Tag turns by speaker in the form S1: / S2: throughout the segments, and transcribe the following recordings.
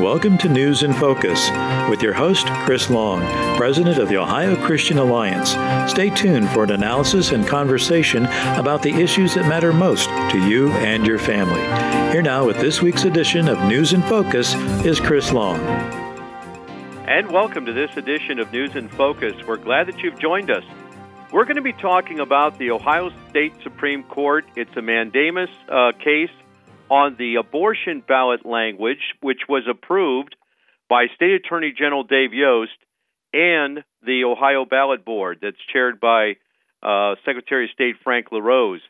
S1: Welcome to News in Focus with your host, Chris Long, President of the Ohio Christian Alliance. Stay tuned for an analysis and conversation about the issues that matter most to you and your family. Here now with this week's edition of News in Focus is Chris Long.
S2: And welcome to this edition of News in Focus. We're glad that you've joined us. We're going to be talking about the Ohio State Supreme Court. It's a mandamus uh, case on the abortion ballot language, which was approved by State Attorney General Dave Yost and the Ohio Ballot Board, that's chaired by uh, Secretary of State Frank LaRose.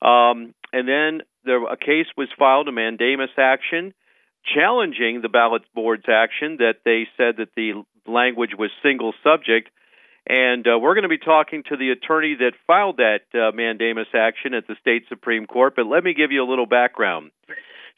S2: Um, and then there, a case was filed, a mandamus action, challenging the ballot board's action that they said that the language was single subject and uh, we're going to be talking to the attorney that filed that uh, mandamus action at the state Supreme Court. But let me give you a little background.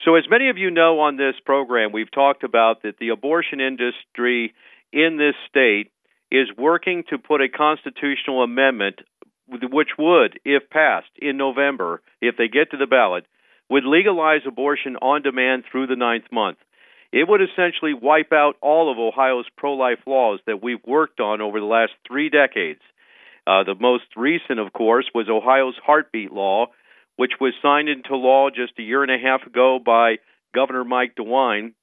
S2: So, as many of you know on this program, we've talked about that the abortion industry in this state is working to put a constitutional amendment, which would, if passed in November, if they get to the ballot, would legalize abortion on demand through the ninth month. It would essentially wipe out all of Ohio's pro life laws that we've worked on over the last three decades. Uh, the most recent, of course, was Ohio's heartbeat law, which was signed into law just a year and a half ago by Governor Mike DeWine,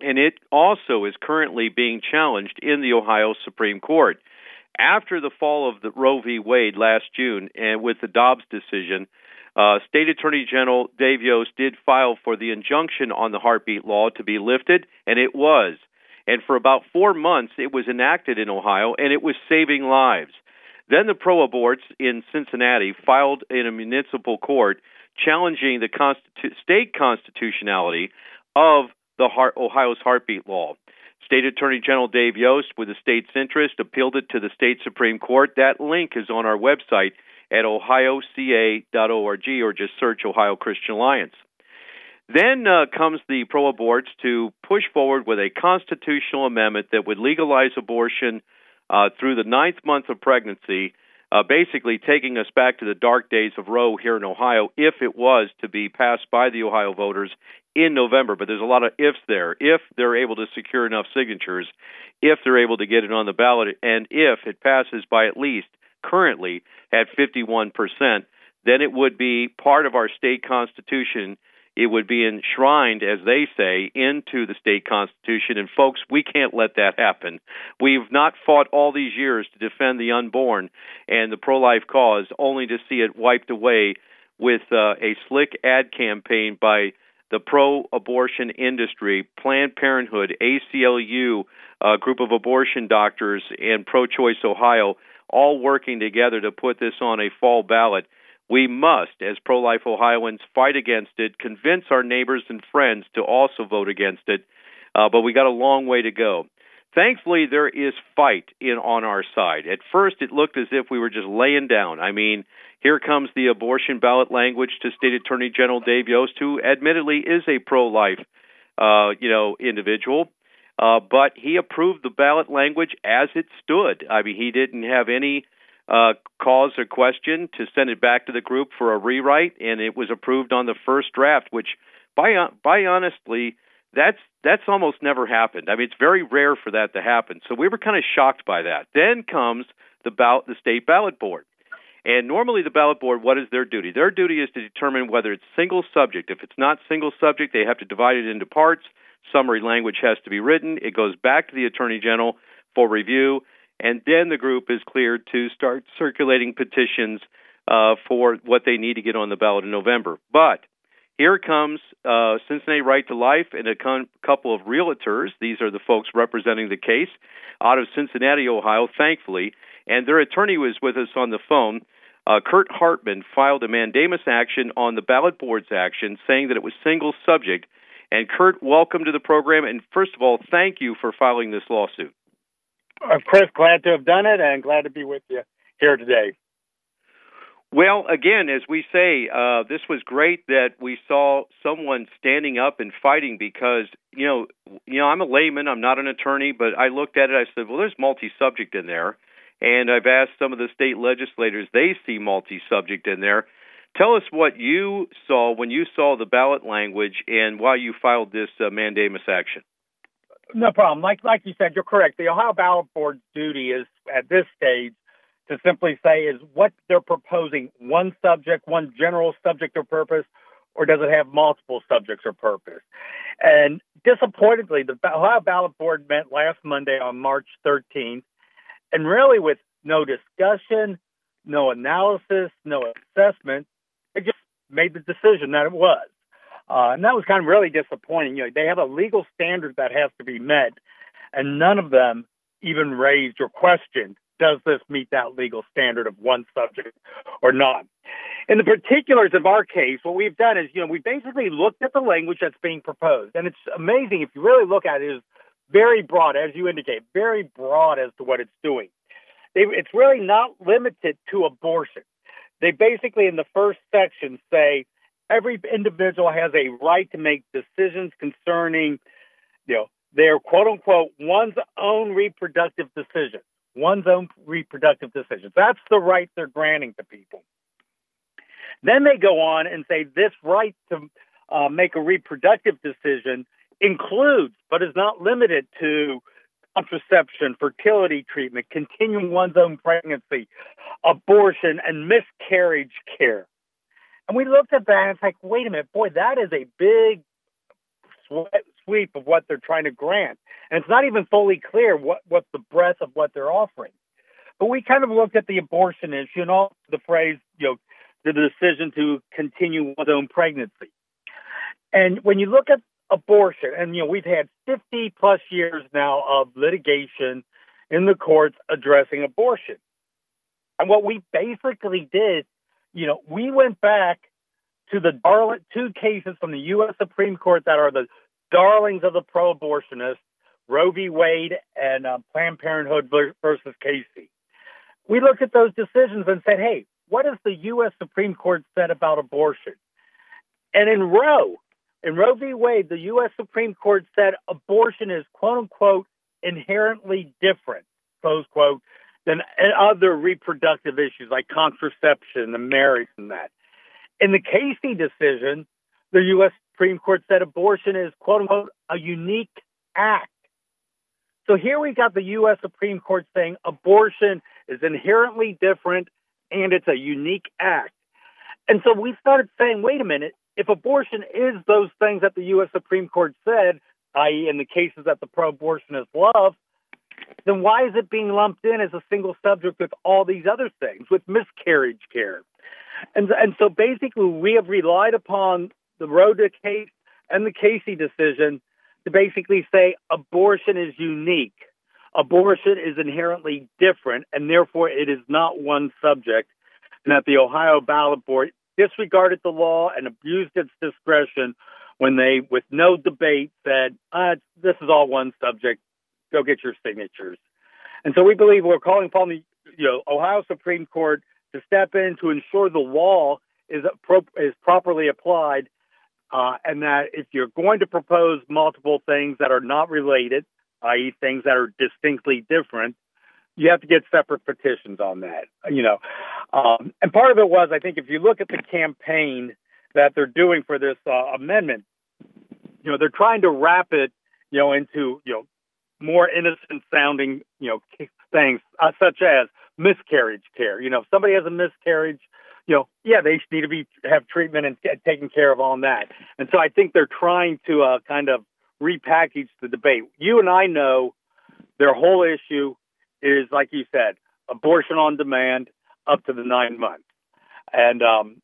S2: and it also is currently being challenged in the Ohio Supreme Court. After the fall of the Roe v. Wade last June, and with the Dobbs decision, uh, State Attorney General Dave Yost did file for the injunction on the heartbeat law to be lifted, and it was. And for about four months, it was enacted in Ohio, and it was saving lives. Then the pro aborts in Cincinnati filed in a municipal court challenging the constitu- state constitutionality of the Ohio's heartbeat law. State Attorney General Dave Yost, with the state's interest, appealed it to the state Supreme Court. That link is on our website at ohioca.org or just search Ohio Christian Alliance. Then uh, comes the pro aborts to push forward with a constitutional amendment that would legalize abortion uh, through the ninth month of pregnancy, uh, basically taking us back to the dark days of Roe here in Ohio if it was to be passed by the Ohio voters in November. But there's a lot of ifs there. If they're able to secure enough signatures, if they're able to get it on the ballot, and if it passes by at least currently at 51%, then it would be part of our state constitution. It would be enshrined, as they say, into the state constitution. And folks, we can't let that happen. We've not fought all these years to defend the unborn and the pro life cause, only to see it wiped away with uh, a slick ad campaign by the pro abortion industry, Planned Parenthood, ACLU, a group of abortion doctors, and Pro Choice Ohio all working together to put this on a fall ballot. We must, as pro life Ohioans, fight against it, convince our neighbors and friends to also vote against it, uh, but we got a long way to go. Thankfully, there is fight in on our side. At first, it looked as if we were just laying down. I mean, here comes the abortion ballot language to State Attorney General Dave Yost, who admittedly is a pro-life, uh, you know, individual. Uh, but he approved the ballot language as it stood. I mean, he didn't have any uh, cause or question to send it back to the group for a rewrite, and it was approved on the first draft. Which, by by honestly, that's that's almost never happened. I mean, it's very rare for that to happen. So we were kind of shocked by that. Then comes the ballot, the state ballot board. And normally, the ballot board, what is their duty? Their duty is to determine whether it's single subject. If it's not single subject, they have to divide it into parts summary language has to be written. It goes back to the Attorney General for review, and then the group is cleared to start circulating petitions uh, for what they need to get on the ballot in November. But here comes uh, Cincinnati Right to Life and a con- couple of realtors. These are the folks representing the case out of Cincinnati, Ohio, thankfully. And their attorney was with us on the phone. Uh, Curt Hartman filed a mandamus action on the ballot board's action, saying that it was single subject and Curt, welcome to the program. And first of all, thank you for filing this lawsuit.
S3: Uh, Chris, glad to have done it and glad to be with you here today.
S2: Well, again, as we say, uh, this was great that we saw someone standing up and fighting because you know, you know, I'm a layman, I'm not an attorney, but I looked at it, I said, well, there's multi-subject in there, and I've asked some of the state legislators, they see multi-subject in there, Tell us what you saw when you saw the ballot language and why you filed this uh, mandamus action.
S3: No problem. Like like you said, you're correct. The Ohio Ballot Board's duty is at this stage to simply say is what they're proposing one subject, one general subject or purpose, or does it have multiple subjects or purpose? And disappointingly, the Ohio Ballot Board met last Monday on March 13th, and really with no discussion, no analysis, no assessment, they just made the decision that it was. Uh, and that was kind of really disappointing. You know, they have a legal standard that has to be met, and none of them even raised or questioned does this meet that legal standard of one subject or not. In the particulars of our case, what we've done is, you know, we basically looked at the language that's being proposed, and it's amazing if you really look at it. It is very broad, as you indicate, very broad as to what it's doing. It's really not limited to abortion. They basically, in the first section, say every individual has a right to make decisions concerning, you know, their quote unquote one's own reproductive decisions. One's own reproductive decisions. That's the right they're granting to people. Then they go on and say this right to uh, make a reproductive decision includes, but is not limited to, contraception, fertility treatment, continuing one's own pregnancy, abortion, and miscarriage care. And we looked at that and it's like, wait a minute, boy, that is a big sweep of what they're trying to grant. And it's not even fully clear what, what the breadth of what they're offering. But we kind of looked at the abortion issue and all the phrase, you know, the decision to continue one's own pregnancy. And when you look at abortion, and you know, we've had 50 plus years now of litigation in the courts addressing abortion. And what we basically did you know, we went back to the darling two cases from the U.S. Supreme Court that are the darlings of the pro-abortionists, Roe v. Wade and uh, Planned Parenthood versus Casey. We looked at those decisions and said, "Hey, what has the U.S. Supreme Court said about abortion?" And in Roe, in Roe v. Wade, the U.S. Supreme Court said abortion is "quote unquote" inherently different, close quote, than other reproductive issues like contraception and marriage and that. In the Casey decision, the U.S. Supreme Court said abortion is quote unquote a unique act. So here we got the U.S. Supreme Court saying abortion is inherently different and it's a unique act. And so we started saying, wait a minute, if abortion is those things that the U.S. Supreme Court said, i.e., in the cases that the pro abortionists love, then why is it being lumped in as a single subject with all these other things, with miscarriage care? And, and so basically, we have relied upon the Rhoda case and the Casey decision to basically say abortion is unique. Abortion is inherently different, and therefore it is not one subject, and that the Ohio Ballot Board disregarded the law and abused its discretion when they, with no debate, said, uh, this is all one subject go get your signatures. And so we believe we're calling upon the you know Ohio Supreme Court to step in to ensure the law is pro- is properly applied, uh, and that if you're going to propose multiple things that are not related, i.e., things that are distinctly different, you have to get separate petitions on that. You know, um, and part of it was I think if you look at the campaign that they're doing for this uh, amendment, you know, they're trying to wrap it, you know, into you know more innocent sounding, you know, things uh, such as miscarriage care. You know, if somebody has a miscarriage, you know, yeah, they need to be have treatment and get taken care of on that. And so I think they're trying to uh, kind of repackage the debate. You and I know their whole issue is, like you said, abortion on demand up to the nine months, and um,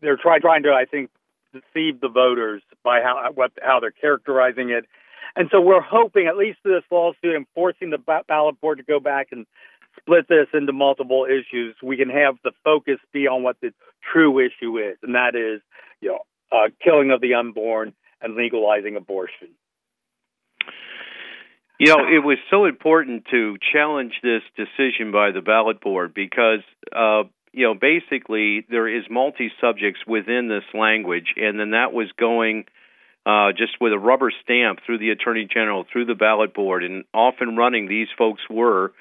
S3: they're trying trying to, I think, deceive the voters by how what how they're characterizing it and so we're hoping, at least this lawsuit, and forcing the ballot board to go back and split this into multiple issues, we can have the focus be on what the true issue is, and that is, you know, uh, killing of the unborn and legalizing abortion.
S2: You know, it was so important to challenge this decision by the ballot board because, uh, you know, basically there is multi subjects within this language, and then that was going uh, just with a rubber stamp through the attorney general, through the ballot board, and often running these folks were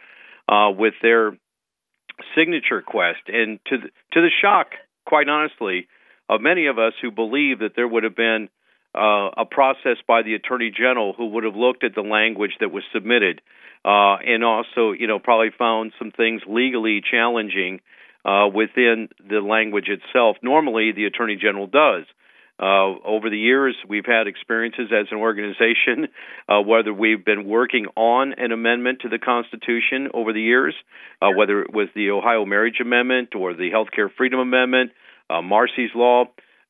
S2: uh, with their signature quest, and to the, to the shock, quite honestly, of many of us who believe that there would have been uh, a process by the attorney general who would have looked at the language that was submitted, uh, and also, you know, probably found some things legally challenging uh, within the language itself. Normally, the attorney general does. Uh, over the years, we've had experiences as an organization, uh, whether we've been working on an amendment to the Constitution over the years, uh, whether it was the Ohio Marriage Amendment or the Healthcare Freedom Amendment, Marsy's Law.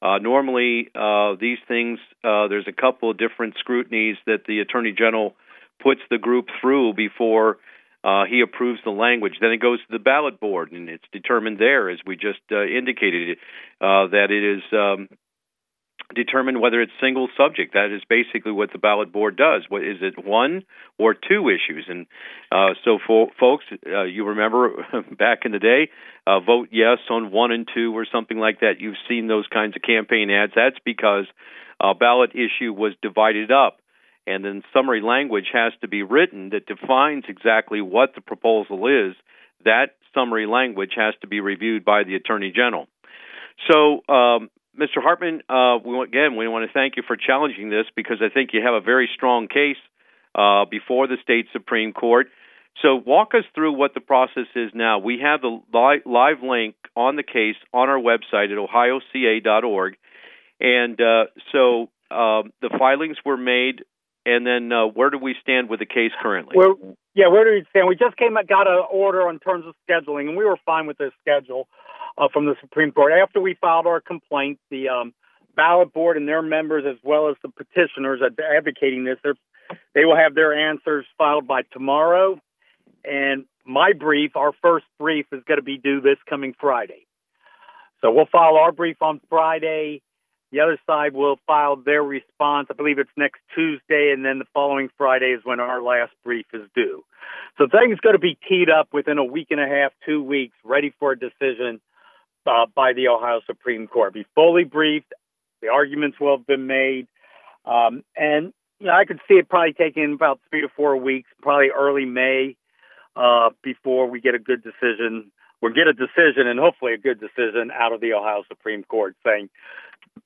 S2: Uh, normally, uh, these things, uh, there's a couple of different scrutinies that the Attorney General puts the group through before uh, he approves the language. Then it goes to the ballot board, and it's determined there, as we just uh, indicated, uh, that it is um, determine whether it's single subject. That is basically what the ballot board does. What is it, one or two issues? And uh, so, for folks, uh, you remember back in the day, uh, vote yes on one and two or something like that. You've seen those kinds of campaign ads. That's because a ballot issue was divided up. And then summary language has to be written that defines exactly what the proposal is. That summary language has to be reviewed by the Attorney General. So, um, Mr. Hartman, uh, we, again, we want to thank you for challenging this because I think you have a very strong case uh, before the state Supreme Court. So, walk us through what the process is now. We have the li- live link on the case on our website at ohioca.org. And uh, so, um, the filings were made, and then uh, where do we stand with the case currently?
S3: Yeah, where do we stand? We just came got an order in terms of scheduling, and we were fine with this schedule uh, from the Supreme Court. After we filed our complaint, the um, ballot board and their members, as well as the petitioners advocating this, they will have their answers filed by tomorrow. And my brief, our first brief, is going to be due this coming Friday. So we'll file our brief on Friday. The other side will file their response. I believe it's next Tuesday, and then the following Friday is when our last brief is due. So things going to be teed up within a week and a half, two weeks, ready for a decision uh, by the Ohio Supreme Court. Be fully briefed. The arguments will have been made, um, and you know, I could see it probably taking about three to four weeks, probably early May, uh, before we get a good decision. We'll get a decision and hopefully a good decision out of the Ohio Supreme Court saying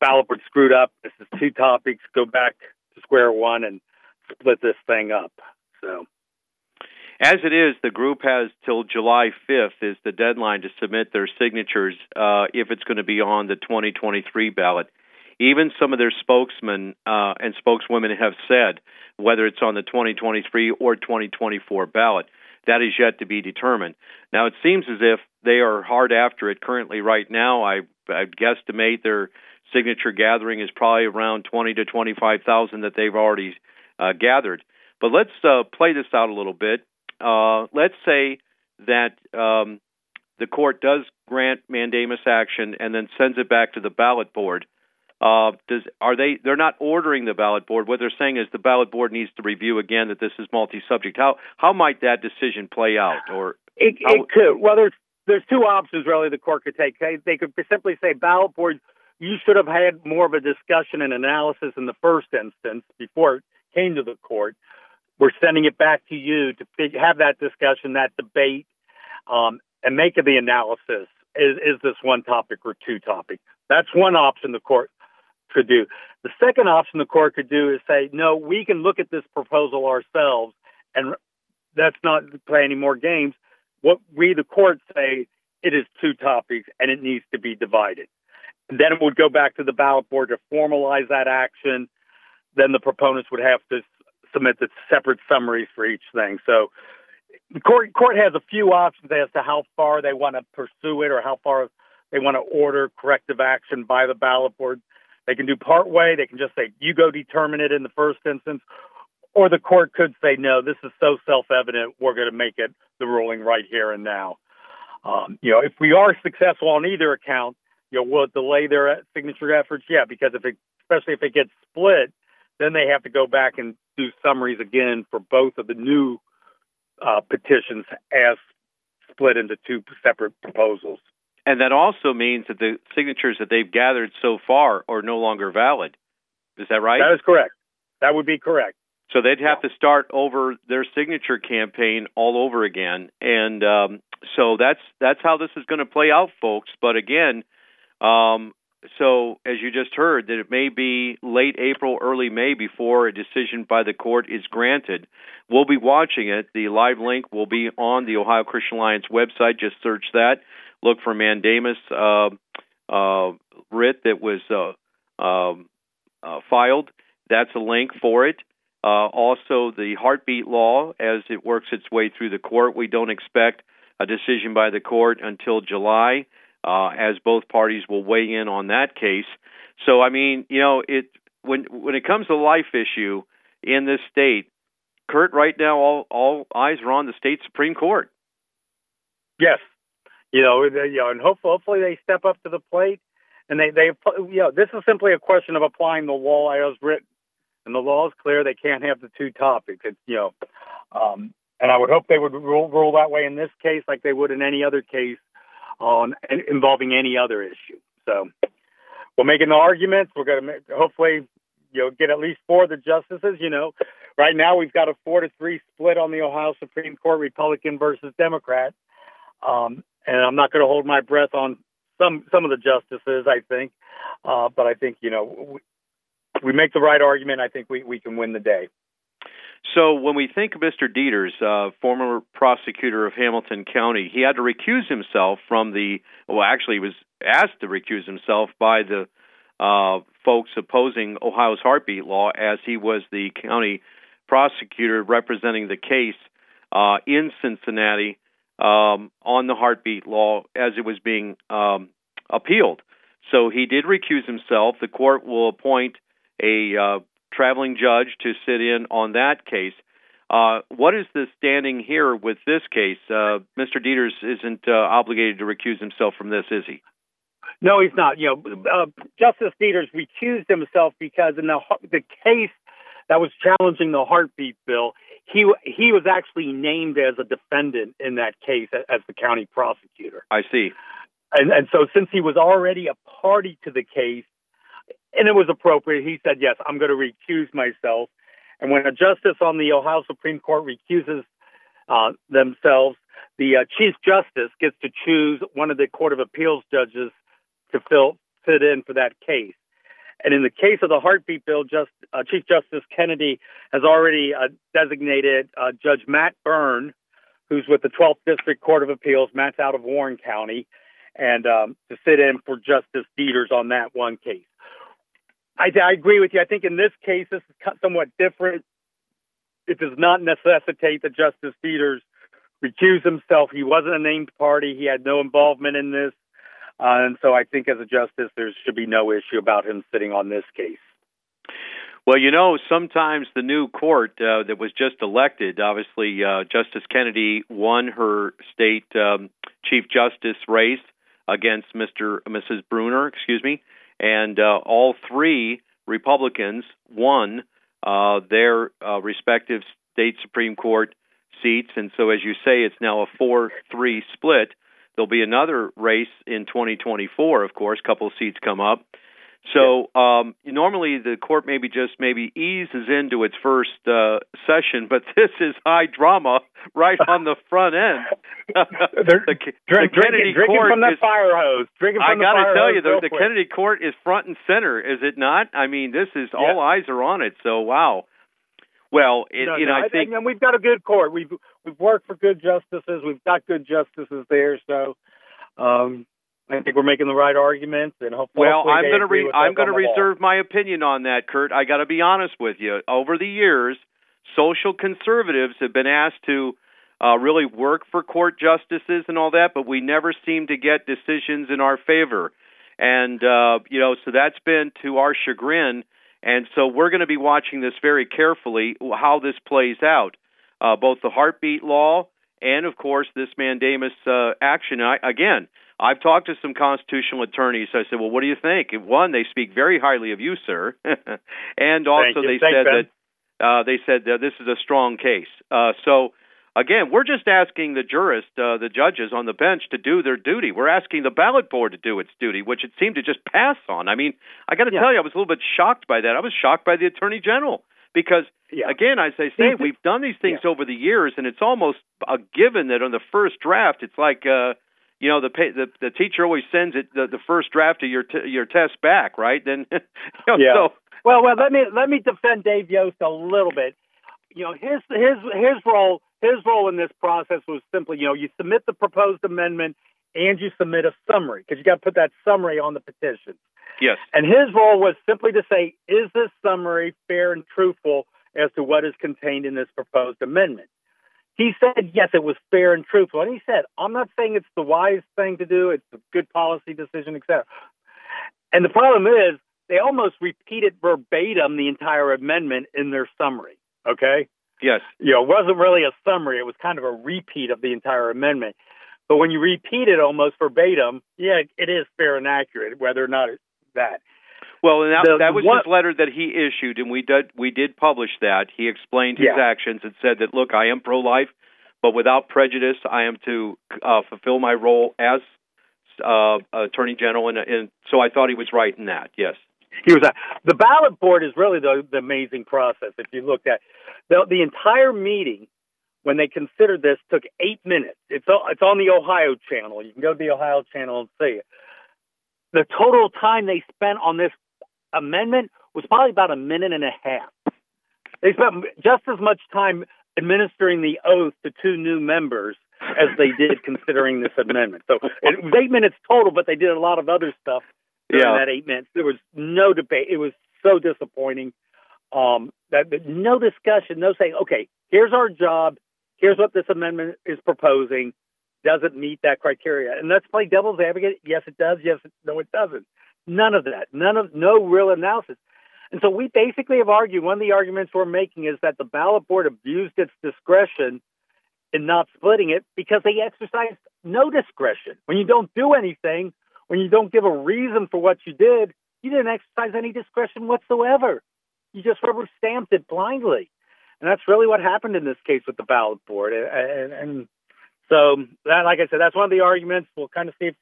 S3: ballot board screwed up. This is two topics. Go back to square one and split this thing up. So.
S2: As it is, the group has till July 5th is the deadline to submit their signatures uh, if it's going to be on the 2023 ballot. Even some of their spokesmen uh, and spokeswomen have said whether it's on the 2023 or 2024 ballot. That is yet to be determined. Now, it seems as if they are hard after it currently right now. I, I guesstimate their signature gathering is probably around 20 to 25,000 that they've already uh, gathered. But let's uh, play this out a little bit uh, let's say that um, the court does grant mandamus action and then sends it back to the ballot board. Uh, does are they? They're not ordering the ballot board. What they're saying is the ballot board needs to review again that this is multi-subject. How how might that decision play out? Or
S3: it,
S2: how,
S3: it could. Well, there's there's two options really. The court could take. They, they could simply say ballot board. You should have had more of a discussion and analysis in the first instance before it came to the court. We're sending it back to you to have that discussion, that debate, um, and make the analysis. Is, is this one topic or two topics? That's one option the court could do. The second option the court could do is say, no, we can look at this proposal ourselves, and that's not play any more games. What we, the court, say it is two topics and it needs to be divided. And then it would go back to the ballot board to formalize that action. Then the proponents would have to submit the separate summaries for each thing. So the court court has a few options as to how far they want to pursue it or how far they want to order corrective action by the ballot board. They can do part way. They can just say you go determine it in the first instance, or the court could say no. This is so self evident. We're going to make it the ruling right here and now. Um, you know, if we are successful on either account, you know, will it delay their signature efforts? Yeah, because if it, especially if it gets split, then they have to go back and do summaries again for both of the new uh, petitions as split into two separate proposals.
S2: And that also means that the signatures that they've gathered so far are no longer valid. Is that right?
S3: That is correct. That would be correct.
S2: So they'd have to start over their signature campaign all over again, and um, so that's that's how this is going to play out, folks. But again, um, so, as you just heard, that it may be late April, early May before a decision by the court is granted. We'll be watching it. The live link will be on the Ohio Christian Alliance website. Just search that. Look for mandamus uh, uh, writ that was uh, um, uh, filed. That's a link for it. Uh, also, the heartbeat law, as it works its way through the court, we don't expect a decision by the court until July uh, as both parties will weigh in on that case. So, I mean, you know, it when when it comes to life issue in this state, Curt, right now all all eyes are on the state supreme court.
S3: Yes, you know, you know, and hopefully, hopefully they step up to the plate, and they they you know, this is simply a question of applying the law as written, and the law is clear. They can't have the two topics. It's you know, um, and I would hope they would rule, rule that way in this case, like they would in any other case on involving any other issue. So we're making the arguments. We're going to make, hopefully you know get at least four of the justices. You know, right now we've got a four to three split on the Ohio Supreme Court, Republican versus Democrat. Um, and I'm not going to hold my breath on some some of the justices. I think, uh, but I think you know we, we make the right argument. I think we we can win the day.
S2: So when we think of Mr. Deters, uh, former prosecutor of Hamilton County, he had to recuse himself from the. Well, actually, he was asked to recuse himself by the uh, folks opposing Ohio's heartbeat law, as he was the county prosecutor representing the case uh, in Cincinnati um, on the heartbeat law as it was being um, appealed. So he did recuse himself. The court will appoint a uh, traveling judge to sit in on that case. Uh, what is the standing here with this case? Uh, Mr. Deters isn't uh, obligated to recuse himself from this, is he?
S3: No, he's not. You know, uh, Justice Deters recused himself because in the the case that was challenging the heartbeat bill, he he was actually named as a defendant in that case as the county prosecutor.
S2: I see.
S3: And and so since he was already a party to the case, and it was appropriate. He said, "Yes, I'm going to recuse myself." And when a justice on the Ohio Supreme Court recuses uh, themselves, the uh, chief justice gets to choose one of the Court of Appeals judges to fill fit in for that case. And in the case of the heartbeat bill, just uh, Chief Justice Kennedy has already uh, designated uh, Judge Matt Byrne, who's with the 12th District Court of Appeals. Matt's out of Warren County, and um, to sit in for Justice Deters on that one case. I, I agree with you. I think in this case, this is somewhat different. It does not necessitate that Justice Deters recuse himself. He wasn't a named party. He had no involvement in this. Uh, and so I think as a justice, there should be no issue about him sitting on this case.
S2: Well, you know, sometimes the new court uh, that was just elected, obviously, uh, Justice Kennedy won her state um, chief justice race against Mr. Mrs. Brunner, excuse me, and uh, all three Republicans won uh, their uh, respective state Supreme Court seats, and so as you say, it's now a four-three split. There'll be another race in 2024, of course. A couple of seats come up. So um, normally the court maybe just maybe eases into its first uh, session, but this is high drama right on the front end.
S3: the, the drink, Kennedy drinking, court from the is, fire hose. Drinking from
S2: I got
S3: to
S2: tell you, the, the Kennedy court is front and center, is it not? I mean, this is all yeah. eyes are on it. So wow. Well, it,
S3: no,
S2: you know,
S3: no,
S2: I think
S3: and we've got a good court. We've we've worked for good justices. We've got good justices there. So, um, I think we're making the right arguments, and hopefully.
S2: Well,
S3: hopefully
S2: I'm going to
S3: re-
S2: I'm going to reserve my opinion on that, Curt. I got to be honest with you. Over the years, social conservatives have been asked to uh, really work for court justices and all that, but we never seem to get decisions in our favor. And uh, you know, so that's been to our chagrin. And so we're going to be watching this very carefully, how this plays out. Uh, both the heartbeat law and, of course, this mandamus uh, action. I, again, I've talked to some constitutional attorneys. I said, "Well, what do you think?" One, they speak very highly of you, sir, and also they
S3: Thanks,
S2: said
S3: ben.
S2: that uh, they said that this is a strong case. Uh, so, again, we're just asking the jurists, uh, the judges on the bench, to do their duty. We're asking the ballot board to do its duty, which it seemed to just pass on. I mean, I got to
S3: Yeah.
S2: tell you, I was a little bit shocked by that. I was shocked by the attorney general because
S3: Yeah.
S2: again, as I say, we've done these things over the years, and it's almost a given that on the first draft, it's like, uh, you know the the, the teacher always sends it the, the first draft of your t- your test back, right? Then you know,
S3: yeah.
S2: So,
S3: well, well, let me let me defend Dave Yost a little bit. You know, his his his role his role in this process was simply, you know, you submit the proposed amendment and you submit a summary because you got to put that summary on the petition.
S2: Yes.
S3: And his role was simply to say, is this summary fair and truthful as to what is contained in this proposed amendment? He said, yes, it was fair and truthful. And he said, I'm not saying it's the wise thing to do, it's a good policy decision, etc. And the problem is, they almost repeated verbatim the entire amendment in their summary. Okay.
S2: Yes.
S3: You know, it wasn't really a summary. It was kind of a repeat of the entire amendment. But when you repeat it almost verbatim, yeah, it is fair and accurate, whether or not it's that.
S2: Well, and that, the, that was what, his letter that he issued, and we did we did publish that. He explained his
S3: yeah.
S2: actions and said that, look, I am pro-life, but without prejudice, I am to uh, fulfill my role as uh, Attorney General, and, and so I thought he was right in that. Yes
S3: he was. Uh, The ballot board is really the, the amazing process. If you looked at the, the entire meeting when they considered this took eight minutes. It's it's on the Ohio channel. You can go to the Ohio channel and see it. The total time they spent on this amendment was probably about a minute and a half. They spent just as much time administering the oath to two new members as they did considering this amendment. So it was eight minutes total, but they did a lot of other stuff during
S2: yeah.
S3: that eight minutes. There was no debate. It was so disappointing. Um, that, that no discussion, no saying, okay, here's our job. Here's what this amendment is proposing. Does it meet that criteria? And let's play devil's advocate. Yes, it does. Yes, no, it doesn't. None of that. None of no real analysis. And so we basically have argued. One of the arguments we're making is that the ballot board abused its discretion in not splitting it because they exercised no discretion. When you don't do anything, when you don't give a reason for what you did, you didn't exercise any discretion whatsoever. You just rubber stamped it blindly. And that's really what happened in this case with the ballot board. And, and so, that, like I said, that's one of the arguments. We'll kind of see if,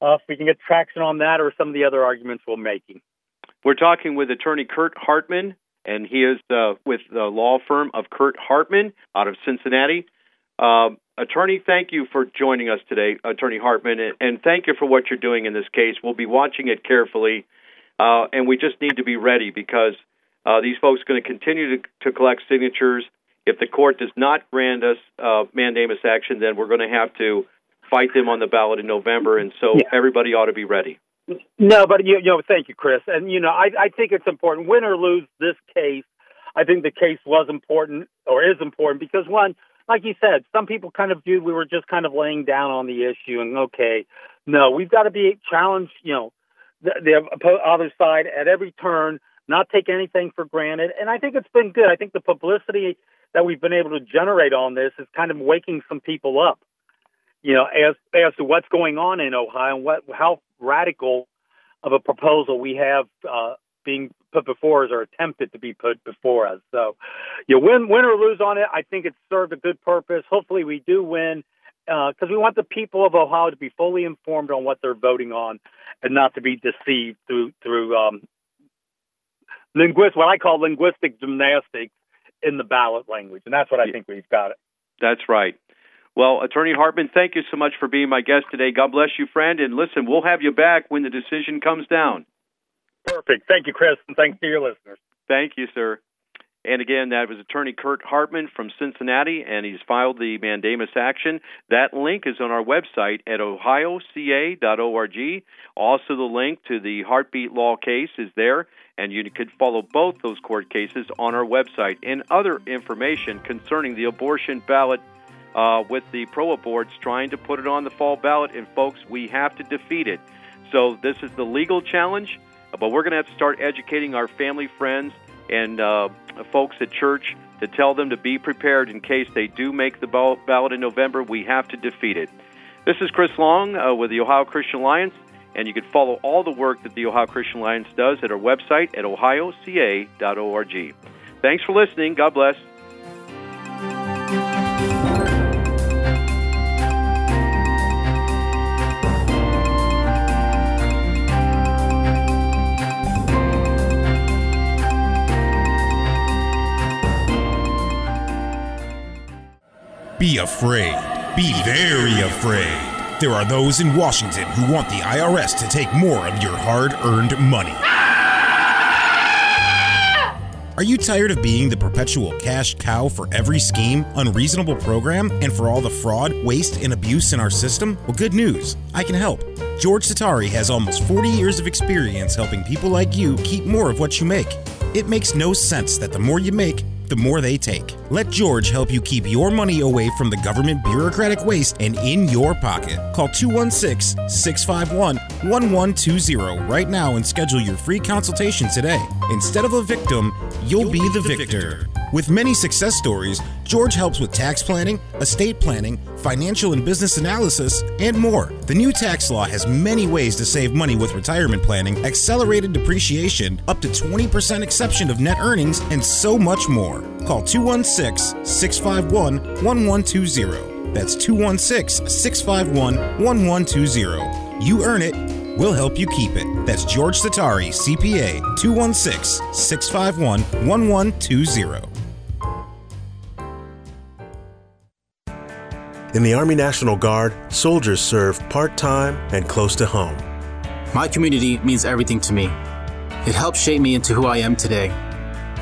S3: uh, if we can get traction on that or some of the other arguments we're making.
S2: We're talking with attorney Curt Hartman, and he is uh, with the law firm of Curt Hartman out of Cincinnati. Uh, attorney, thank you for joining us today, Attorney Hartman, and thank you for what you're doing in this case. We'll be watching it carefully, uh, and we just need to be ready because uh, these folks are going to continue to, to collect signatures. If the court does not grant us uh, mandamus action, then we're going to have to fight them on the ballot in November, and so
S3: Yeah.
S2: everybody ought to be ready.
S3: No, but you, you know, thank you, Chris. And you know, I, I think it's important. Win or lose this case, I think the case was important or is important because one, like you said, some people kind of viewed we were just kind of laying down on the issue and okay, no, we've got to be challenged. You know, the, the other side at every turn, not take anything for granted. And I think it's been good. I think the publicity that we've been able to generate on this is kind of waking some people up. You know, as as to what's going on in Ohio and what how radical of a proposal we have uh, being put before us or attempted to be put before us. So, you know, win, win or lose on it. I think it's served a good purpose. Hopefully, we do win because we want the people of Ohio to be fully informed on what they're voting on and not to be deceived through through um, linguist what I call linguistic gymnastics in the ballot language, and that's what I
S2: Yeah.
S3: think we've got it.
S2: That's right. Well, Attorney Hartman, thank you so much for being my guest today. God bless you, friend. And listen, we'll have you back when the decision comes down.
S3: Perfect. Thank you, Chris, and thanks to your listeners.
S2: Thank you, sir. And again, that was Attorney Curt Hartman from Cincinnati, and he's filed the mandamus action. That link is on our website at ohioca.org. Also, the link to the Heartbeat Law case is there, and you could follow both those court cases on our website. And other information concerning the abortion ballot uh, with the pro aborts trying to put it on the fall ballot. And, folks, we have to defeat it. So, this is the legal challenge, but we're going to have to start educating our family, friends, and uh, folks at church to tell them to be prepared in case they do make the ballot in November. We have to defeat it. This is Chris Long uh, with the Ohio Christian Alliance, and you can follow all the work that the Ohio Christian Alliance does at our website at ohioca.org. Thanks for listening. God bless.
S4: Be afraid. Be very afraid. There are those in Washington who want the IRS to take more of your hard earned money. Are you tired of being the perpetual cash cow for every scheme, unreasonable program, and for all the fraud, waste, and abuse in our system? Well, good news. I can help. George Satari has almost 40 years of experience helping people like you keep more of what you make. It makes no sense that the more you make, the more they take. Let George help you keep your money away from the government bureaucratic waste and in your pocket. Call 216 651 1120 right now and schedule your free consultation today. Instead of a victim, you'll, you'll be, the, the victor. victor. With many success stories, George helps with tax planning, estate planning, financial and business analysis, and more. The new tax law has many ways to save money with retirement planning, accelerated depreciation, up to 20% exception of net earnings, and so much more. Call 216 651 1120. That's 216 651 1120. You earn it, we'll help you keep it. That's George Satari, CPA, 216 651 1120.
S5: In the Army National Guard, soldiers serve part time and close to home.
S6: My community means everything to me. It helps shape me into who I am today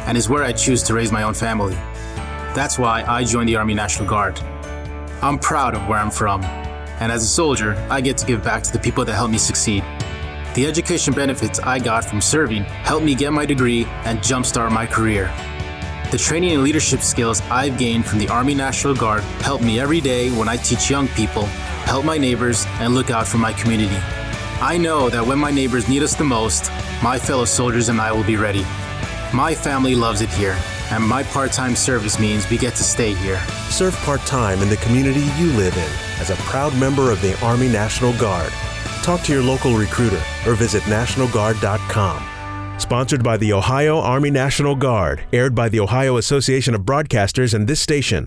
S6: and is where I choose to raise my own family. That's why I joined the Army National Guard. I'm proud of where I'm from, and as a soldier, I get to give back to the people that helped me succeed. The education benefits I got from serving helped me get my degree and jumpstart my career. The training and leadership skills I've gained from the Army National Guard help me every day when I teach young people, help my neighbors, and look out for my community. I know that when my neighbors need us the most, my fellow soldiers and I will be ready. My family loves it here, and my part time service means we get to stay here.
S5: Serve part time in the community you live in as a proud member of the Army National Guard. Talk to your local recruiter or visit NationalGuard.com. Sponsored by the Ohio Army National Guard, aired by the Ohio Association of Broadcasters and this station.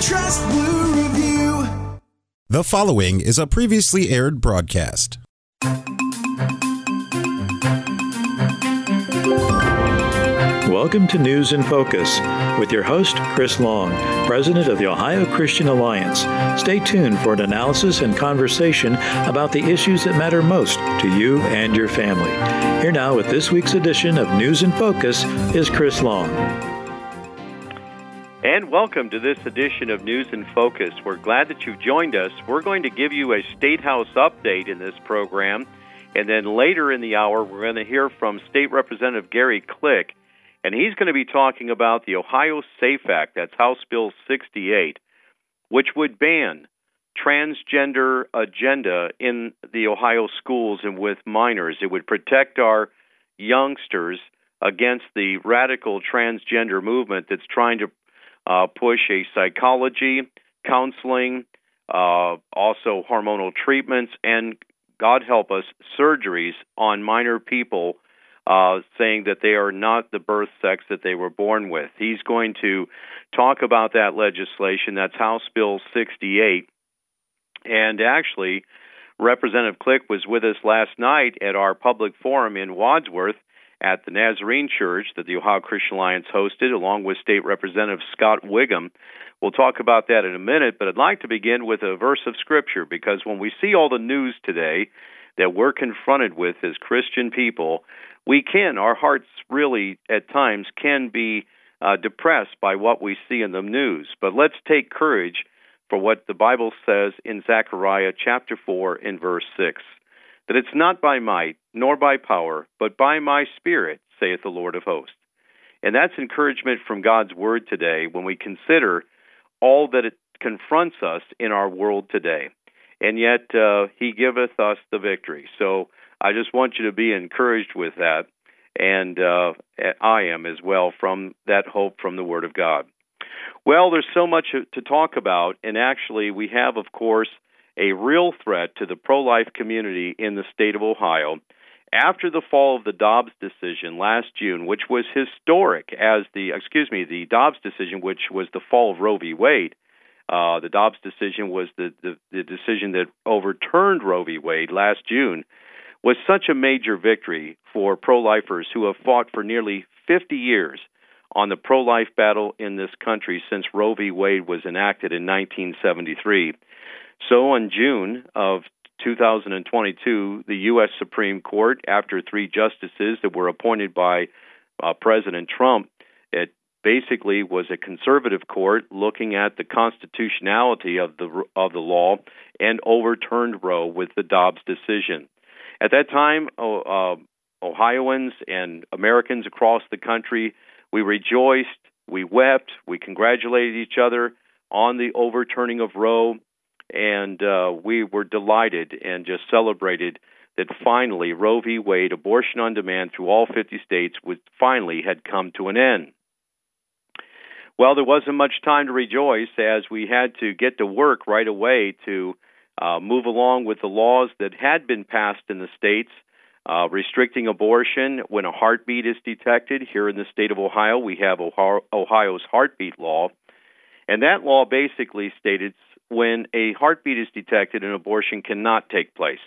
S7: Trust Blue Review.
S4: The following is a previously aired broadcast.
S1: Welcome to News in Focus with your host, Chris Long, President of the Ohio Christian Alliance. Stay tuned for an analysis and conversation about the issues that matter most to you and your family. Here now with this week's edition of News in Focus is Chris Long.
S2: And welcome to this edition of News in Focus. We're glad that you've joined us. We're going to give you a State House update in this program. And then later in the hour, we're going to hear from State Representative Gary Click. And he's going to be talking about the Ohio SAFE Act, that's House Bill 68, which would ban transgender agenda in the Ohio schools and with minors. It would protect our youngsters against the radical transgender movement that's trying to uh, push a psychology, counseling, uh, also hormonal treatments, and God help us, surgeries on minor people, uh, saying that they are not the birth sex that they were born with. He's going to talk about that legislation. That's House Bill 68. And actually, Representative Click was with us last night at our public forum in Wadsworth at the Nazarene Church that the Ohio Christian Alliance hosted, along with State Representative Scott Wiggam. We'll talk about that in a minute, but I'd like to begin with a verse of Scripture because when we see all the news today that we're confronted with as Christian people, we can, our hearts really at times can be uh, depressed by what we see in the news. But let's take courage for what the Bible says in Zechariah chapter 4 and verse 6 that it's not by might nor by power, but by my Spirit, saith the Lord of hosts. And that's encouragement from God's Word today when we consider all that it confronts us in our world today. And yet, uh, He giveth us the victory. So I just want you to be encouraged with that. And uh, I am as well from that hope from the Word of God. Well, there's so much to talk about. And actually, we have, of course, a real threat to the pro life community in the state of Ohio after the fall of the Dobbs decision last June, which was historic as the, excuse me, the Dobbs decision, which was the fall of Roe v. Wade. Uh, the Dobbs decision was the, the, the decision that overturned Roe v. Wade last June, was such a major victory for pro lifers who have fought for nearly 50 years on the pro life battle in this country since Roe v. Wade was enacted in 1973. So, in June of 2022, the U.S. Supreme Court, after three justices that were appointed by uh, President Trump, it basically was a conservative court looking at the constitutionality of the of the law and overturned Roe with the Dobbs decision. At that time, uh, Ohioans and Americans across the country, we rejoiced, we wept, we congratulated each other on the overturning of Roe and uh, we were delighted and just celebrated that finally Roe v. Wade, abortion on demand through all 50 states, was finally had come to an end. Well, there wasn't much time to rejoice as we had to get to work right away to uh, move along with the laws that had been passed in the states uh, restricting abortion when a heartbeat is detected. Here in the state of Ohio, we have Ohio's heartbeat law. And that law basically stated when a heartbeat is detected, an abortion cannot take place.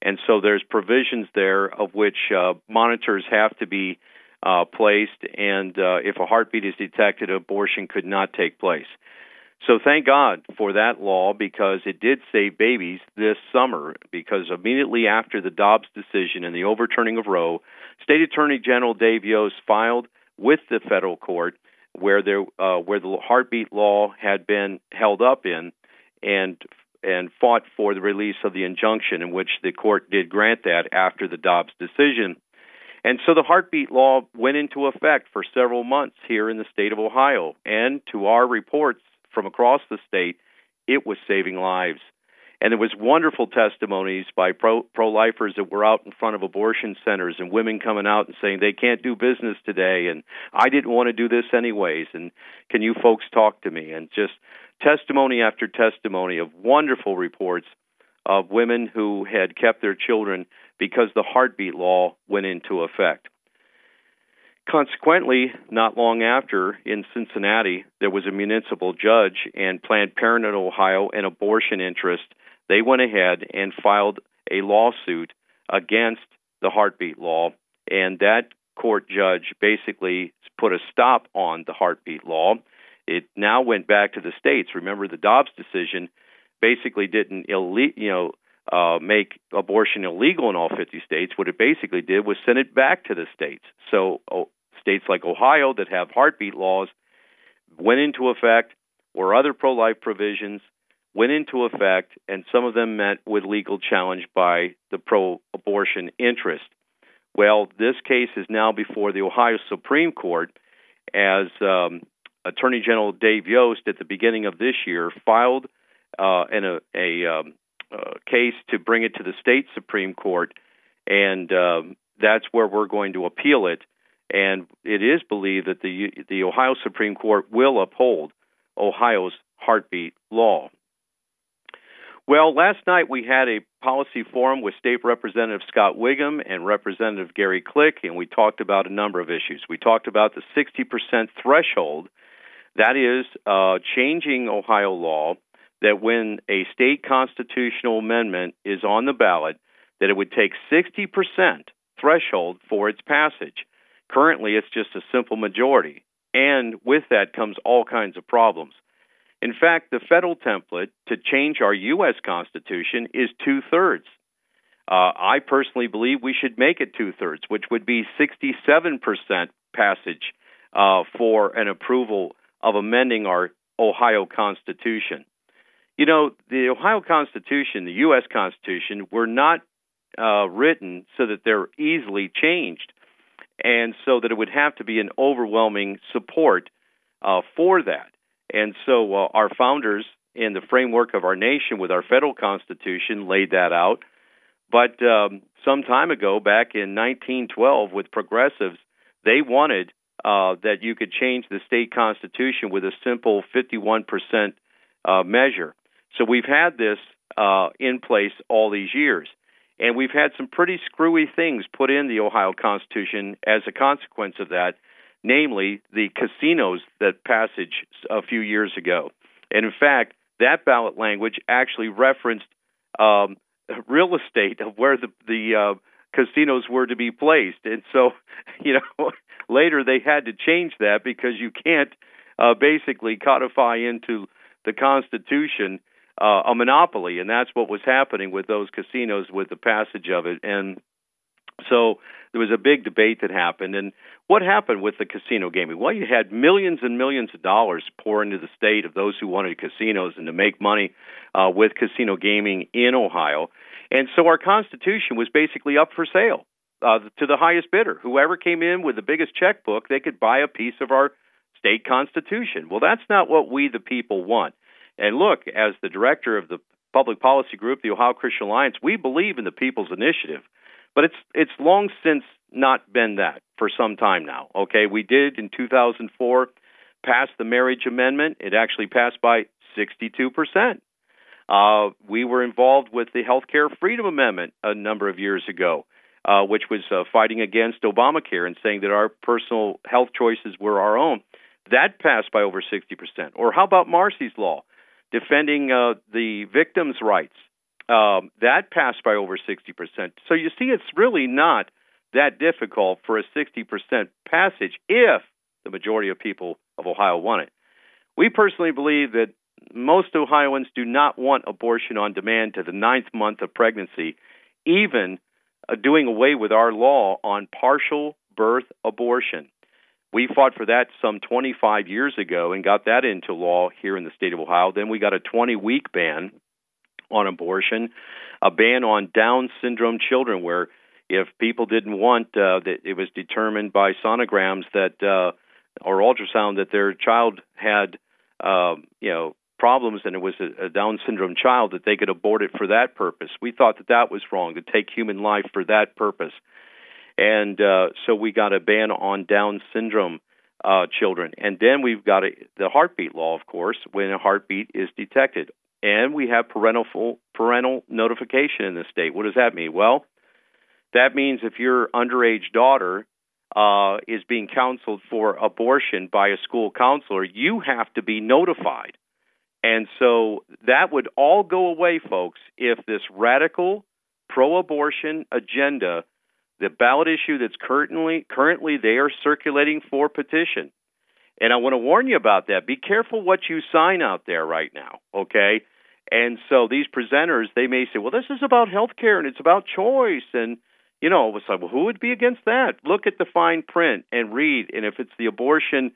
S2: And so there's provisions there of which uh, monitors have to be uh, placed, and uh, if a heartbeat is detected, abortion could not take place. So thank God for that law because it did save babies this summer. Because immediately after the Dobbs decision and the overturning of Roe, State Attorney General Dave Yost filed with the federal court where there uh, where the heartbeat law had been held up in and and fought for the release of the injunction in which the court did grant that after the Dobbs decision. And so the heartbeat law went into effect for several months here in the state of Ohio. And to our reports from across the state, it was saving lives. And there was wonderful testimonies by pro lifers that were out in front of abortion centers and women coming out and saying they can't do business today and I didn't want to do this anyways and can you folks talk to me and just testimony after testimony of wonderful reports of women who had kept their children because the heartbeat law went into effect. Consequently, not long after, in Cincinnati, there was a municipal judge and Planned Parenthood Ohio, an abortion interest. They went ahead and filed a lawsuit against the heartbeat law, and that court judge basically put a stop on the heartbeat law it now went back to the states. Remember, the Dobbs decision basically didn't you know uh, make abortion illegal in all 50 states. What it basically did was send it back to the states. So oh, states like Ohio that have heartbeat laws went into effect, or other pro-life provisions went into effect, and some of them met with legal challenge by the pro-abortion interest. Well, this case is now before the Ohio Supreme Court as um, Attorney General Dave Yost at the beginning of this year filed uh, in a, a um, uh, case to bring it to the state Supreme Court, and um, that's where we're going to appeal it. And it is believed that the the Ohio Supreme Court will uphold Ohio's heartbeat law. Well, last night we had a policy forum with State Representative Scott Wiggam and Representative Gary Click, and we talked about a number of issues. We talked about the 60% threshold that is uh, changing Ohio law that when a state constitutional amendment is on the ballot, that it would take 60% threshold for its passage. Currently, it's just a simple majority, and with that comes all kinds of problems. In fact, the federal template to change our U.S. Constitution is two thirds. Uh, I personally believe we should make it two thirds, which would be 67% passage uh, for an approval of amending our Ohio Constitution. You know, the Ohio Constitution, the U.S. Constitution, were not uh, written so that they're easily changed, and so that it would have to be an overwhelming support uh, for that. And so uh, our founders, in the framework of our nation with our federal Constitution, laid that out. But um, some time ago, back in 1912, with progressives, they wanted uh, that you could change the state constitution with a simple 51% uh, measure. So we've had this uh, in place all these years. And we've had some pretty screwy things put in the Ohio Constitution as a consequence of that, namely the casinos that passage a few years ago. And in fact, that ballot language actually referenced um, real estate of where the the uh, casinos were to be placed. And so, you know, later they had to change that because you can't uh, basically codify into the Constitution uh, a monopoly, and that's what was happening with those casinos with the passage of it. And so there was a big debate that happened. And what happened with the casino gaming? Well, you had millions and millions of dollars pour into the state of those who wanted casinos and to make money uh, with casino gaming in Ohio. And so our Constitution was basically up for sale uh, to the highest bidder. Whoever came in with the biggest checkbook, they could buy a piece of our state constitution. Well, that's not what we, the people, want. And look, as the director of the public policy group, the Ohio Christian Alliance, we believe in the People's Initiative, but it's it's long since not been that for some time now. Okay, we did in 2004 pass the marriage amendment. It actually passed by 62 percent. Uh, we were involved with the Healthcare Freedom Amendment a number of years ago, uh, which was uh, fighting against Obamacare and saying that our personal health choices were our own. That passed by over 60%. Or how about Marsy's Law, defending uh, the victims' rights? Um, that passed by over 60%. So you see, it's really not that difficult for a 60% passage if the majority of people of Ohio want it. We personally believe that most Ohioans do not want abortion on demand to the ninth month of pregnancy, even uh, doing away with our law on partial birth abortion. We fought for that some 25 years ago and got that into law here in the state of Ohio. Then we got a 20 week ban on abortion, a ban on Down syndrome children, where if people didn't want uh, that, it was determined by sonograms that uh, or ultrasound that their child had, uh, you know, problems and it was a, a Down syndrome child, that they could abort it for that purpose. We thought that that was wrong to take human life for that purpose and uh, so we got a ban on Down syndrome uh, children, and then we've got a, the heartbeat law, of course, when a heartbeat is detected, and we have parental parental notification in the state. What does that mean? Well, that means if your underage daughter uh, is being counseled for abortion by a school counselor, you have to be notified. And so that would all go away, folks, if this radical pro abortion agenda the ballot issue that's currently currently they are circulating for petition. And I want to warn you about that. Be careful what you sign out there right now, okay? And so these presenters, they may say, "Well, this is about health care and it's about choice." And you know, it's like, well, who would be against that? Look at the fine print and read. And if it's the abortion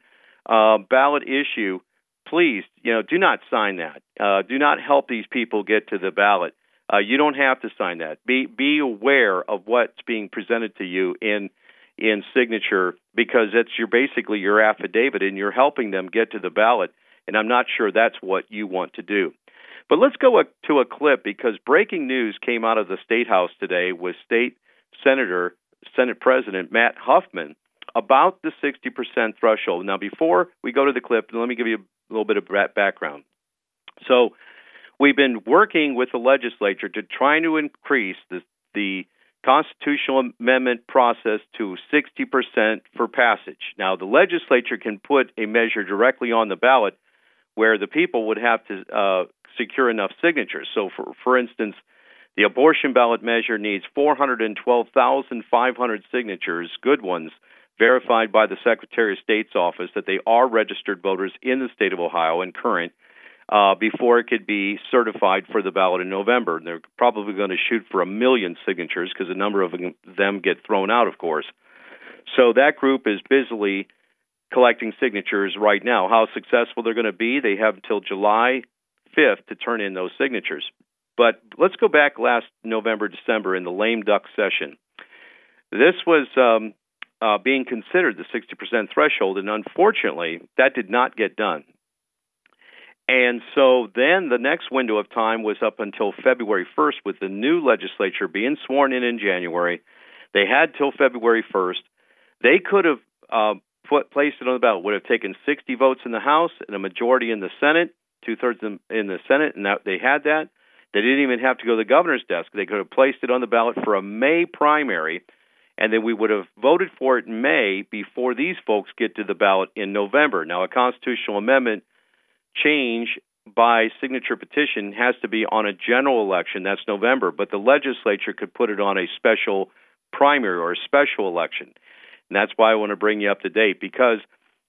S2: uh, ballot issue, please, you know, do not sign that. Uh, do not help these people get to the ballot. Uh, you don't have to sign that. Be be aware of what's being presented to you in in signature because it's your basically your affidavit and you're helping them get to the ballot. And I'm not sure that's what you want to do. But let's go to a clip because breaking news came out of the state house today with state senator Senate President Matt Huffman about the 60% threshold. Now, before we go to the clip, let me give you a little bit of background. So, we've been working with the legislature to try to increase the, the constitutional amendment process to 60% for passage. Now, the legislature can put a measure directly on the ballot where the people would have to uh, secure enough signatures. So, for, for instance, the abortion ballot measure needs 412,500 signatures, good ones, verified by the Secretary of State's office that they are registered voters in the state of Ohio and current uh, before it could be certified for the ballot in November. And they're probably going to shoot for a million signatures because a number of them get thrown out, of course. So that group is busily collecting signatures right now. How successful they're going to be, they have until July 5th to turn in those signatures. But let's go back last November, December in the lame duck session. This was um, uh, being considered the 60% threshold, and unfortunately, that did not get done. And so then the next window of time was up until February 1st with the new legislature being sworn in in January. They had till February 1st. They could have uh, put placed it on the ballot. Would have taken 60 votes in the House and a majority in the Senate, two thirds in, the Senate, and that, they had that. They didn't even have to go to the governor's desk. They could have placed it on the ballot for a May primary, and then we would have voted for it in May before these folks get to the ballot in November. Now, a constitutional amendment change by signature petition has to be on a general election, that's November, but the legislature could put it on a special primary or a special election. And that's why I want to bring you up to date because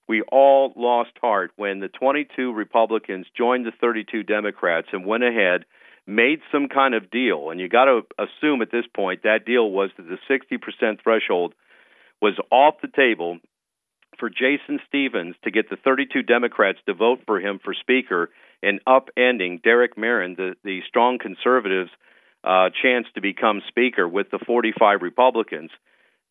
S2: we all lost heart when the 22 Republicans joined the 32 Democrats and went ahead, made some kind of deal. And you got to assume at this point that deal was that the 60% threshold was off the table for Jason Stephens to get the 32 Democrats to vote for him for Speaker and upending Derek Merrin, the, the strong conservatives' uh, chance to become Speaker with the 45 Republicans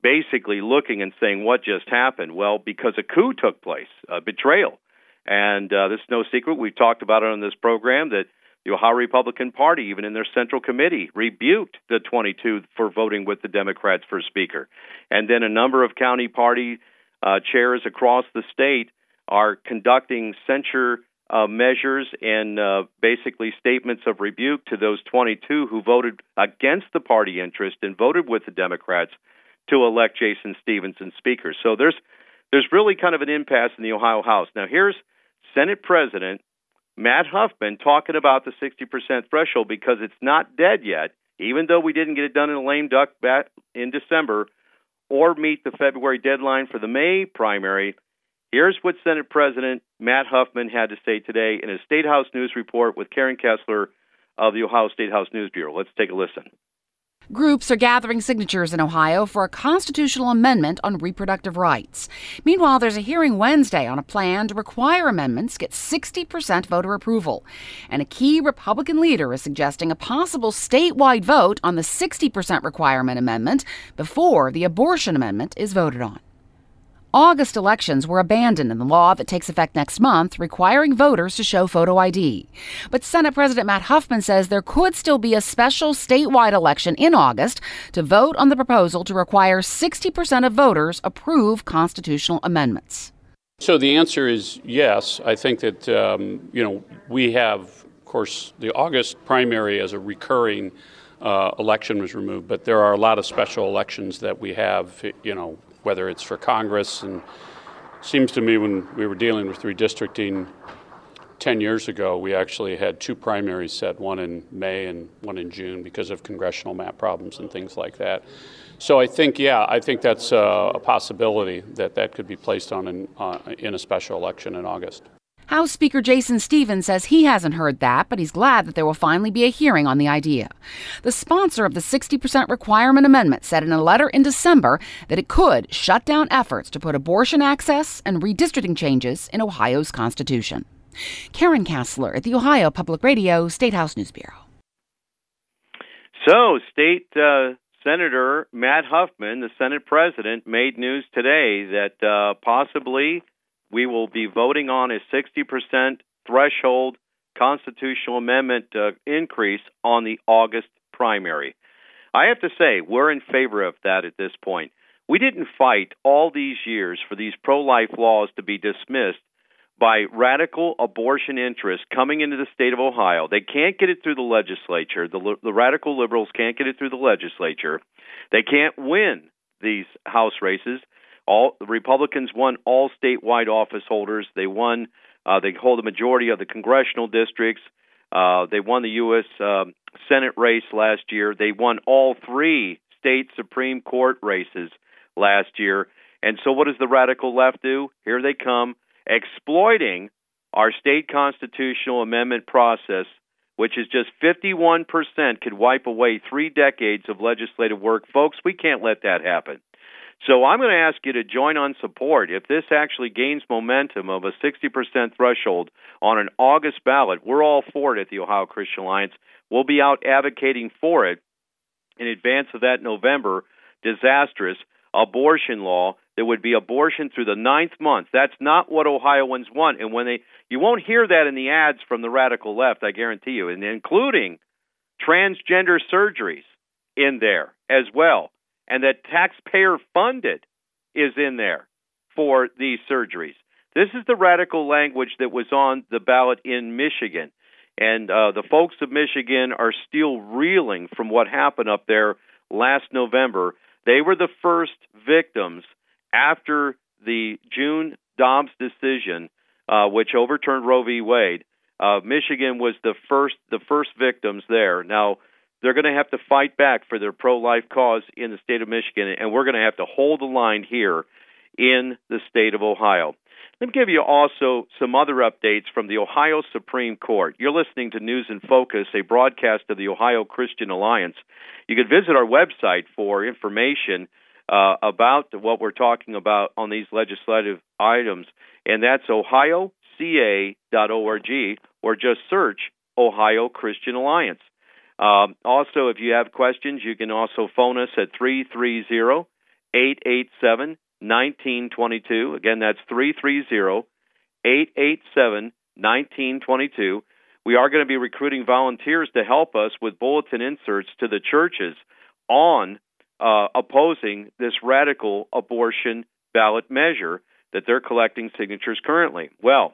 S2: basically looking and saying, What just happened? Well, because a coup took place, a betrayal. And uh, this is no secret. We've talked about it on this program that the Ohio Republican Party, even in their central committee, rebuked the 22 for voting with the Democrats for Speaker. And then a number of county party uh, chairs across the state are conducting censure uh, measures and uh, basically statements of rebuke to those 22 who voted against the party interest and voted with the Democrats to elect Jason Stevenson Speaker. So there's there's really kind of an impasse in the Ohio House. Now here's Senate President Matt Huffman talking about the 60% threshold because it's not dead yet, even though we didn't get it done in a lame duck bat in December or meet the February deadline for the May primary. Here's what Senate President Matt Huffman had to say today in a State House News report with Karen Kasler of the Ohio State House News Bureau. Let's take a listen.
S8: Groups are gathering signatures in Ohio for a constitutional amendment on reproductive rights. Meanwhile, there's a hearing Wednesday on a plan to require amendments get 60% voter approval. And a key Republican leader is suggesting a possible statewide vote on the 60% requirement amendment before the abortion amendment is voted on. August elections were abandoned in the law that takes effect next month, requiring voters to show photo ID. But Senate President Matt Huffman says there could still be a special statewide election in August to vote on the proposal to require 60% of voters approve constitutional amendments.
S9: So the answer is yes. I think that, um, you know, we have, of course, the August primary as a recurring uh, election was removed, but there are a lot of special elections that we have, you know, whether it's for Congress. And seems to me when we were dealing with redistricting 10 years ago, we actually had two primaries set, one in May and one in June, because of congressional map problems and things like that. So I think, yeah, I think that's a, possibility that that could be placed on in, uh, in a special election in August.
S8: House Speaker Jason Stephens says he hasn't heard that, but he's glad that there will finally be a hearing on the idea. The sponsor of the 60% requirement amendment said in a letter in December that it could shut down efforts to put abortion access and redistricting changes in Ohio's constitution. Karen Kasler at the Ohio Public Radio State House News Bureau.
S2: So, State uh, Senator Matt Huffman, the Senate President, made news today that uh, possibly we will be voting on a 60% threshold constitutional amendment uh, increase on the August primary. I have to say, we're in favor of that at this point. We didn't fight all these years for these pro life laws to be dismissed by radical abortion interests coming into the state of Ohio. They can't get it through the legislature. The, the radical liberals can't get it through the legislature. They can't win these House races. All the Republicans won all statewide office holders. They won. Uh, they hold a majority of the congressional districts. Uh, they won the U.S. Uh, um, Senate race last year. They won all three state Supreme Court races last year. And so, what does the radical left do? Here they come, exploiting our state constitutional amendment process, which is just 51% could wipe away three decades of legislative work. Folks, we can't let that happen. So I'm going to ask you to join on support. If this actually gains momentum of a 60% threshold on an August ballot, we're all for it at the Ohio Christian Alliance. We'll be out advocating for it in advance of that November disastrous abortion law that would be abortion through the ninth month. That's not what Ohioans want. And when they, you won't hear that in the ads from the radical left, I guarantee you, and including transgender surgeries in there as well and that taxpayer funded is in there for these surgeries. This is the radical language that was on the ballot in Michigan. And uh, the folks of Michigan are still reeling from what happened up there last November. They were the first victims after the June Dobbs decision, uh, which overturned Roe v. Wade. Uh, Michigan was the first the first victims there. Now they're going to have to fight back for their pro-life cause in the state of Michigan, and we're going to have to hold the line here in the state of Ohio. Let me give you also some other updates from the Ohio Supreme Court. You're listening to News in Focus, a broadcast of the Ohio Christian Alliance. You can visit our website for information uh, about what we're talking about on these legislative items, and that's ohioca.org, or just search Ohio Christian Alliance. Um, also, if you have questions, you can also phone us at 330 887 1922. Again, that's 330 887 1922. We are going to be recruiting volunteers to help us with bulletin inserts to the churches on uh, opposing this radical abortion ballot measure that they're collecting signatures currently. Well,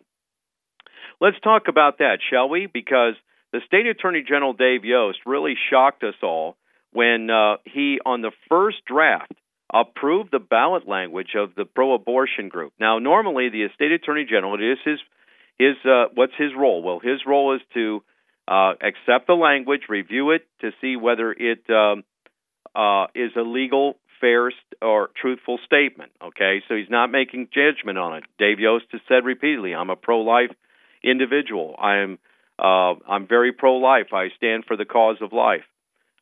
S2: let's talk about that, shall we? Because the state attorney general Dave Yost really shocked us all when uh, he, on the first draft, approved the ballot language of the pro-abortion group. Now, normally the state attorney general, it is his his uh, what's his role? Well, his role is to uh, accept the language, review it to see whether it um, uh, is a legal, fair, or truthful statement. Okay, so he's not making judgment on it. Dave Yost has said repeatedly, "I'm a pro-life individual. I'm uh, I'm very pro-life. I stand for the cause of life."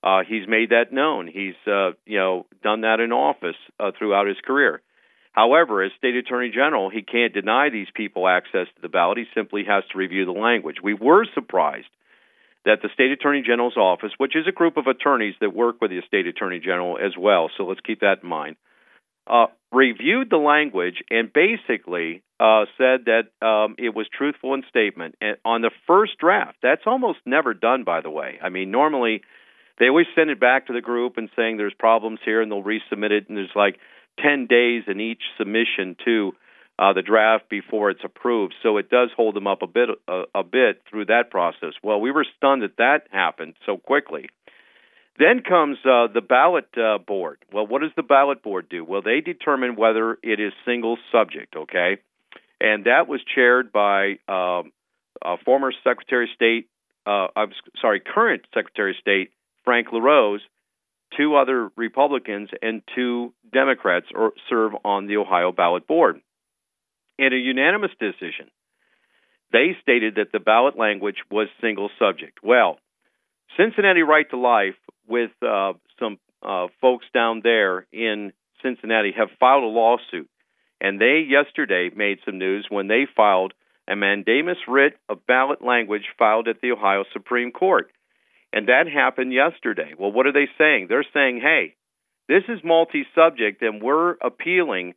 S2: Uh, he's made that known. He's uh, you know done that in office uh, throughout his career. However, as state attorney general, he can't deny these people access to the ballot. He simply has to review the language. We were surprised that the state attorney general's office, which is a group of attorneys that work with the state attorney general as well, so let's keep that in mind, uh, reviewed the language and basically uh, said that um, it was truthful in statement. And on the first draft, that's almost never done, by the way. I mean, normally they always send it back to the group and saying there's problems here, and they'll resubmit it. And there's like 10 days in each submission to uh, the draft before it's approved. So it does hold them up a bit uh, a bit through that process. Well, we were stunned that that happened so quickly. Then comes uh, the ballot uh, board. Well, what does the ballot board do? Well, they determine whether it is single subject. Okay, and that was chaired by um, former Secretary of State. Uh, I'm sorry, current Secretary of State Frank LaRose, two other Republicans, and two Democrats or serve on the Ohio ballot board. In a unanimous decision, they stated that the ballot language was single subject. Well, Cincinnati Right to Life, with uh, some uh, folks down there in Cincinnati, have filed a lawsuit. And they yesterday made some news when they filed a mandamus writ of ballot language filed at the Ohio Supreme Court. And that happened yesterday. Well, what are they saying? They're saying, hey, this is multi subject, and we're appealing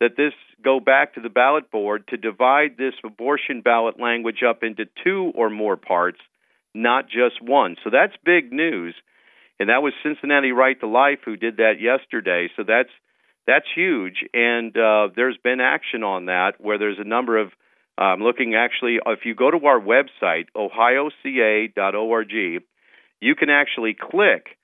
S2: that this go back to the ballot board to divide this abortion ballot language up into two or more parts, not just one. So that's big news. And that was Cincinnati Right to Life who did that yesterday. So that's that's huge. And uh, there's been action on that where there's a number of I'm um, looking actually if you go to our website ohioca.org you can actually click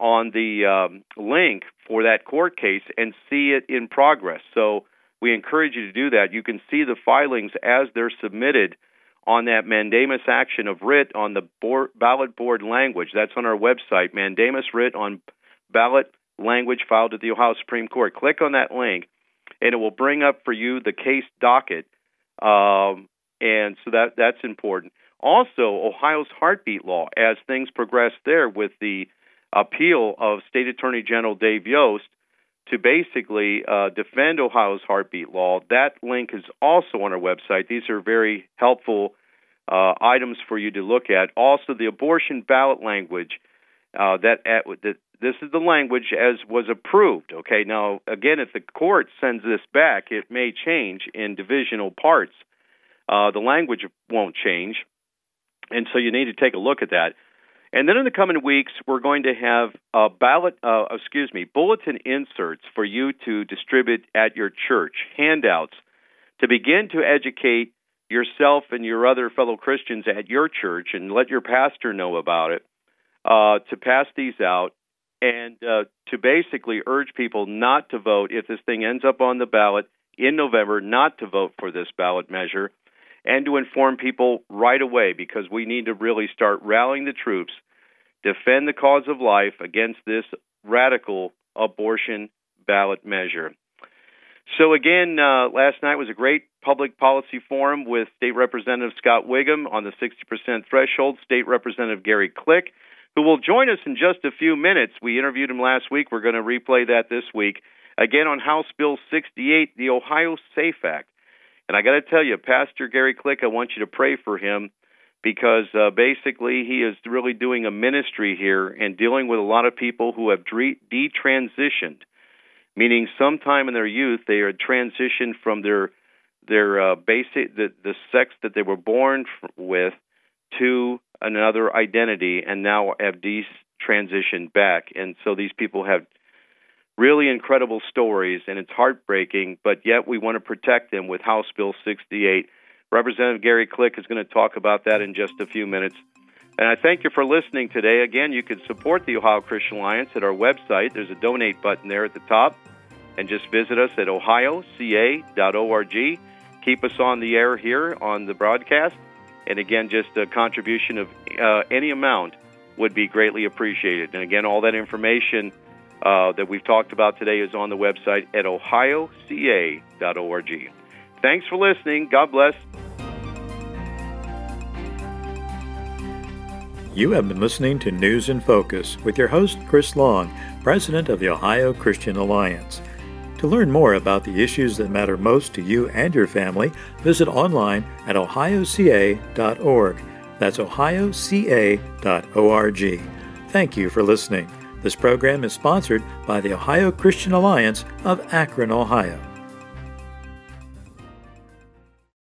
S2: on the um, link for that court case and see it in progress. So we encourage you to do that. You can see the filings as they're submitted on that mandamus action of writ on the board, ballot board language. That's on our website, mandamus writ on ballot language filed at the Ohio Supreme Court. Click on that link, and it will bring up for you the case docket. Um, and so that that's important. Also, Ohio's heartbeat law, as things progress there with the appeal of State Attorney General Dave Yost to basically uh, defend Ohio's heartbeat law. That link is also on our website. These are very helpful uh, items for you to look at. Also, the abortion ballot language. Uh, that, at, that this is the language as was approved. Okay, now again, if the court sends this back, it may change in divisional parts. Uh, the language won't change. And so you need to take a look at that. And then in the coming weeks, we're going to have a ballot, uh, excuse me, bulletin inserts for you to distribute at your church, handouts to begin to educate yourself and your other fellow Christians at your church and let your pastor know about it uh, to pass these out and uh, to basically urge people not to vote if this thing ends up on the ballot in November, not to vote for this ballot measure, and to inform people right away because we need to really start rallying the troops, defend the cause of life against this radical abortion ballot measure. So, again, uh, last night was a great public policy forum with State Representative Scott Wiggam on the 60% threshold, State Representative Gary Click, who will join us in just a few minutes. We interviewed him last week. We're going to replay that this week. Again, on House Bill 68, the Ohio SAFE Act. And I got to tell you, Pastor Gary Click, I want you to pray for him because uh, basically he is really doing a ministry here and dealing with a lot of people who have de- detransitioned, meaning sometime in their youth they are transitioned from their their uh, basic the the sex that they were born f- with to another identity and now have detransitioned back. And so these people have really incredible stories and it's heartbreaking, but yet we want to protect them with House Bill 68. Representative Gary Click is going to talk about that in just a few minutes. And I thank you for listening today. Again, you can support the Ohio Christian Alliance at our website. There's a donate button there at the top. And just visit us at ohioca.org. Keep us on the air here on the broadcast. And again, just a contribution of uh, any amount would be greatly appreciated. And again, all that information uh, that we've talked about today is on the website at ohioca.org. Thanks for listening. God bless.
S1: You have been listening to News in Focus with your host, Chris Long, President of the Ohio Christian Alliance. To learn more about the issues that matter most to you and your family, visit online at ohioca.org. That's ohioca.org. Thank you for listening. This program is sponsored by the Ohio Christian Alliance of Akron, Ohio.